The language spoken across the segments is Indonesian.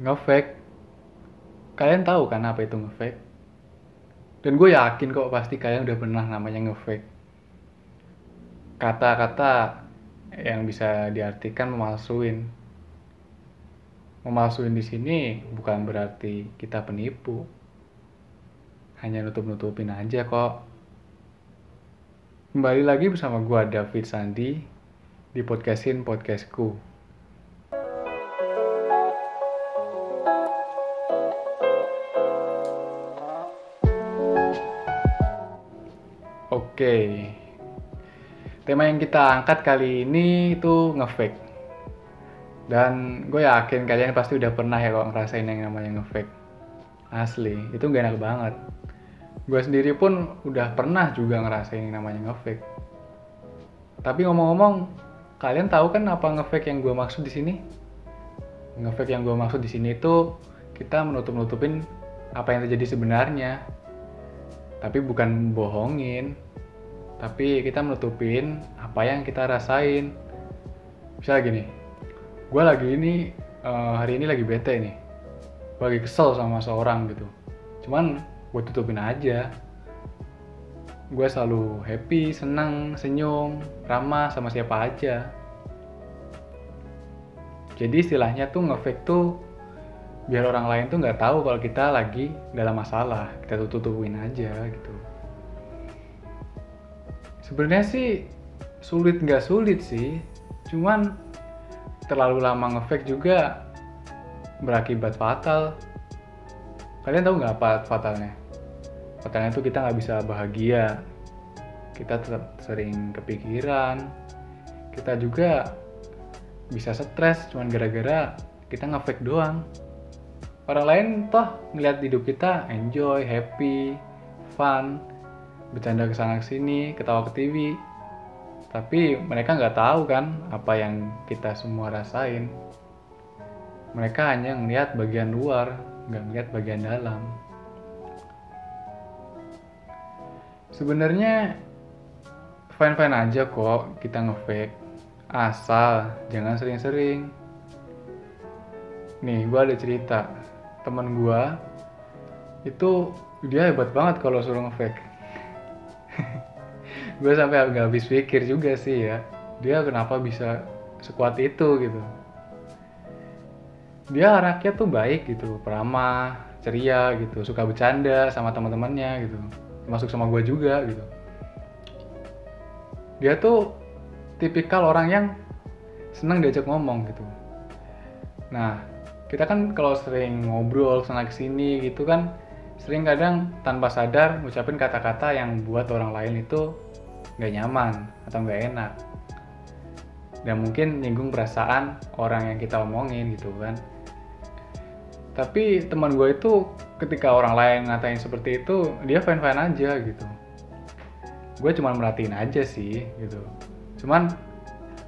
ngefake. Kalian tahu kan apa itu ngefake? Dan gue yakin kok pasti kalian udah pernah namanya ngefake. Kata-kata yang bisa diartikan memalsuin. Memalsuin di sini bukan berarti kita penipu. Hanya nutup-nutupin aja kok. Kembali lagi bersama gue David Sandi di podcastin podcastku Oke. Tema yang kita angkat kali ini itu ngefake. Dan gue yakin kalian pasti udah pernah ya kok ngerasain yang namanya ngefake. Asli, itu gak enak banget. Gue sendiri pun udah pernah juga ngerasain yang namanya ngefake. Tapi ngomong-ngomong, kalian tahu kan apa ngefake yang gue maksud di sini? Ngefake yang gue maksud di sini itu kita menutup-nutupin apa yang terjadi sebenarnya. Tapi bukan bohongin, tapi kita menutupin apa yang kita rasain. Misalnya gini gue lagi ini uh, hari ini lagi bete nih. Lagi kesel sama seorang gitu. Cuman gue tutupin aja. Gue selalu happy senang senyum ramah sama siapa aja. Jadi istilahnya tuh ngefake tuh biar orang lain tuh nggak tahu kalau kita lagi dalam masalah. Kita tutup tutupin aja gitu. Sebenarnya sih sulit nggak sulit sih. Cuman terlalu lama ngefake juga berakibat fatal. Kalian tahu nggak apa fatalnya? Fatalnya itu kita nggak bisa bahagia. Kita tetap sering kepikiran. Kita juga bisa stres cuman gara-gara kita ngefake doang orang lain toh ngeliat hidup kita enjoy happy fun. Bercanda ke sana sini ketawa ke TV tapi mereka nggak tahu kan apa yang kita semua rasain. Mereka hanya ngeliat bagian luar nggak ngeliat bagian dalam. Sebenarnya fine fine aja kok kita ngefake. Asal jangan sering-sering nih gue ada cerita. Teman gue itu dia hebat banget kalau suruh ngefake. Gue sampai nggak habis pikir juga sih ya dia kenapa bisa sekuat itu gitu. Dia anaknya tuh baik gitu peramah ceria gitu suka bercanda sama teman-temannya gitu masuk sama gue juga gitu. Dia tuh tipikal orang yang senang diajak ngomong gitu. Nah kita kan kalau sering ngobrol sana ke sini gitu kan sering kadang tanpa sadar ngucapin kata-kata yang buat orang lain itu nggak nyaman atau nggak enak. Dan mungkin nyinggung perasaan orang yang kita omongin gitu kan. Tapi teman gue itu ketika orang lain ngatain seperti itu dia fine fine aja gitu. Gue cuma merhatiin aja sih gitu. Cuman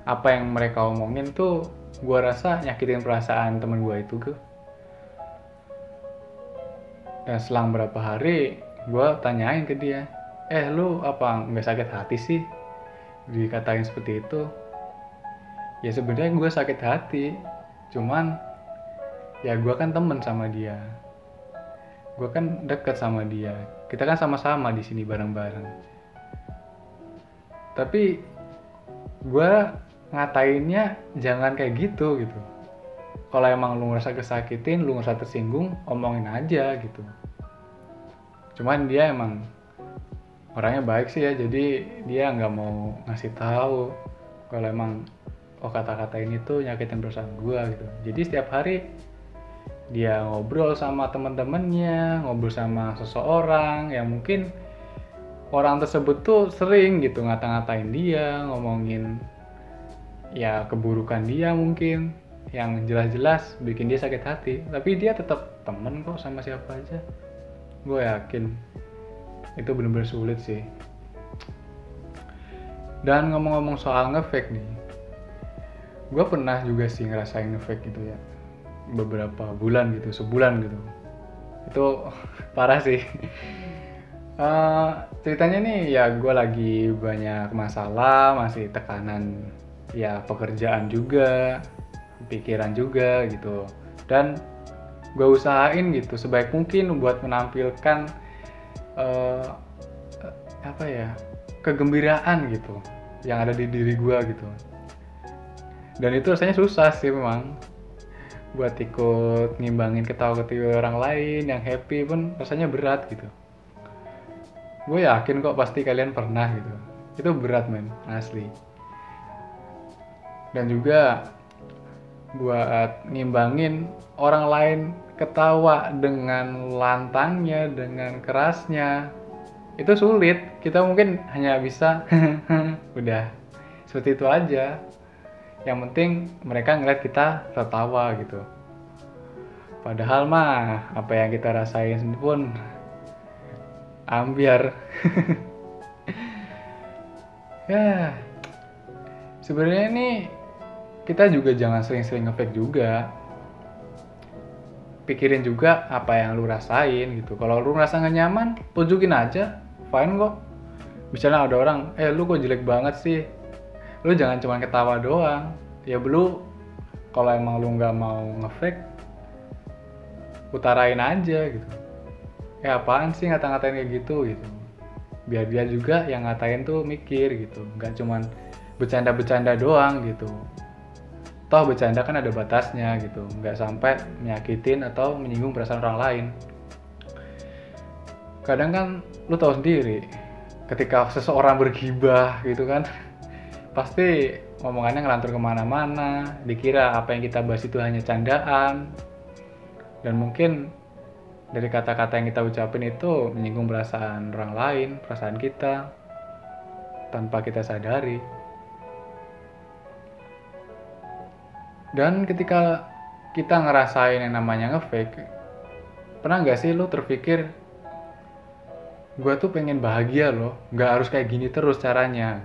apa yang mereka omongin tuh gue rasa nyakitin perasaan temen gue itu tuh dan selang berapa hari gue tanyain ke dia eh lu apa nggak sakit hati sih? Dikatain seperti itu. Ya sebenarnya gue sakit hati cuman ya gue kan temen sama dia. Gue kan deket sama dia. Kita kan sama-sama di sini bareng-bareng. Tapi gue ngatainnya jangan kayak gitu gitu. Kalau emang lu ngerasa kesakitin lu ngerasa tersinggung omongin aja gitu. Cuman dia emang orangnya baik sih ya jadi dia nggak mau ngasih tahu kalau emang oh kata-kata ini tuh nyakitin perasaan gue gitu. Jadi setiap hari dia ngobrol sama teman-temannya ngobrol sama seseorang yang mungkin orang tersebut tuh sering gitu ngata-ngatain dia ngomongin ya keburukan dia mungkin. Yang jelas-jelas bikin dia sakit hati. Tapi dia tetap temen kok sama siapa aja. Gue yakin itu bener-bener sulit sih. Dan ngomong-ngomong soal ngefake nih gue pernah juga sih ngerasain ngefake gitu ya. Beberapa bulan gitu sebulan gitu. Itu parah sih. Uh, ceritanya nih ya gue lagi banyak masalah masih tekanan ya pekerjaan juga pikiran juga gitu. Dan gue usahain gitu sebaik mungkin buat menampilkan uh, apa ya kegembiraan gitu yang ada di diri gue gitu. Dan itu rasanya susah sih memang buat ikut ngimbangin ketawa ketiwi orang lain yang happy pun rasanya berat gitu. Gue yakin kok pasti kalian pernah gitu. Itu berat men asli dan juga buat ngimbangin orang lain ketawa dengan lantangnya dengan kerasnya. Itu sulit. Kita mungkin hanya bisa udah seperti itu aja. Yang penting mereka ngeliat kita tertawa gitu. Padahal mah apa yang kita rasain pun ambiar. Ya sebenarnya ini kita juga jangan sering-sering ngefake juga. Pikirin juga apa yang lu rasain gitu. Kalau lu ngerasa gak nyaman tunjukin aja. Fine kok. Misalnya ada orang eh lu kok jelek banget sih? Lu jangan cuma ketawa doang. Ya lu kalau emang lu nggak mau ngefake utarain aja gitu. Ya apaan sih ngata-ngatain kayak gitu? gitu. Biar dia juga yang ngatain tuh mikir gitu. Nggak cuman bercanda-bercanda doang gitu toh bercanda kan ada batasnya gitu. Nggak sampai menyakitin atau menyinggung perasaan orang lain. Kadang kan lu tahu sendiri ketika seseorang bergibah gitu kan pasti ngomongannya ngelantur ke mana-mana dikira apa yang kita bahas itu hanya candaan. Dan mungkin dari kata-kata yang kita ucapin itu menyinggung perasaan orang lain perasaan kita tanpa kita sadari dan ketika kita ngerasain yang namanya ngefake pernah nggak sih lo terpikir gue tuh pengen bahagia loh nggak harus kayak gini terus caranya.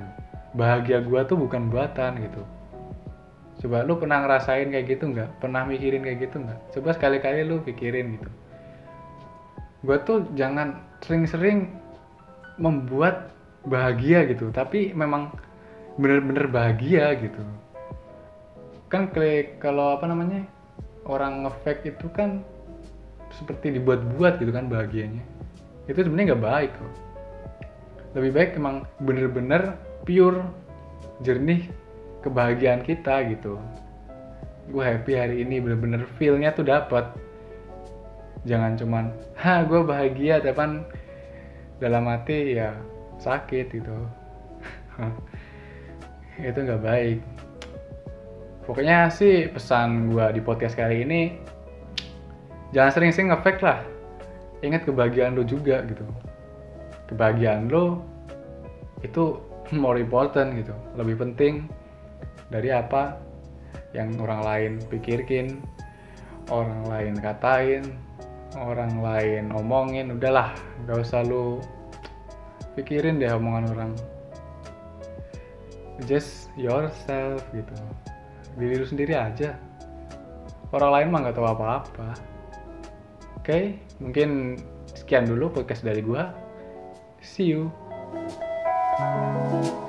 Bahagia gue tuh bukan buatan gitu. Coba lu pernah ngerasain kayak gitu nggak? Pernah mikirin kayak gitu nggak? Coba sekali-kali lu pikirin gitu. Gue tuh jangan sering-sering membuat bahagia gitu tapi memang bener-bener bahagia gitu kan klik kalau apa namanya orang ngefake itu kan seperti dibuat-buat gitu kan bahagianya. Itu sebenarnya nggak baik kok. Lebih baik emang bener-bener pure jernih kebahagiaan kita gitu. Gue happy hari ini bener-bener feelnya tuh dapat jangan cuman ha gue bahagia kan dalam hati ya sakit gitu. Itu nggak baik pokoknya sih pesan gue di podcast kali ini jangan sering-sering ngefake lah. Ingat kebahagiaan lo juga gitu. Kebahagiaan lo itu more important gitu. Lebih penting dari apa yang orang lain pikirkin orang lain katain orang lain omongin. Udahlah gak usah lu pikirin deh omongan orang. Just yourself gitu diri lu sendiri aja orang lain mah nggak tahu apa-apa oke okay? mungkin sekian dulu podcast dari gua see you Thank you.